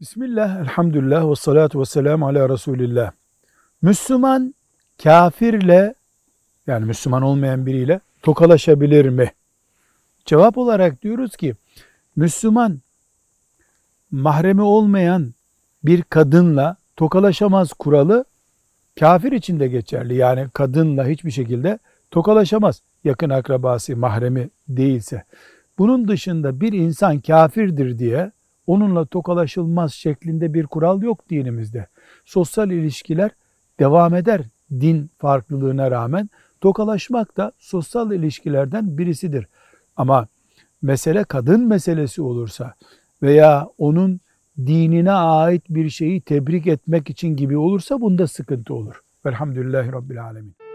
Bismillah, elhamdülillah ve salatu ve selamu ala Resulillah. Müslüman kafirle yani Müslüman olmayan biriyle tokalaşabilir mi? Cevap olarak diyoruz ki Müslüman mahremi olmayan bir kadınla tokalaşamaz kuralı kafir için de geçerli. Yani kadınla hiçbir şekilde tokalaşamaz yakın akrabası mahremi değilse. Bunun dışında bir insan kafirdir diye onunla tokalaşılmaz şeklinde bir kural yok dinimizde. Sosyal ilişkiler devam eder din farklılığına rağmen. Tokalaşmak da sosyal ilişkilerden birisidir. Ama mesele kadın meselesi olursa veya onun dinine ait bir şeyi tebrik etmek için gibi olursa bunda sıkıntı olur. Velhamdülillahi Rabbil Alemin.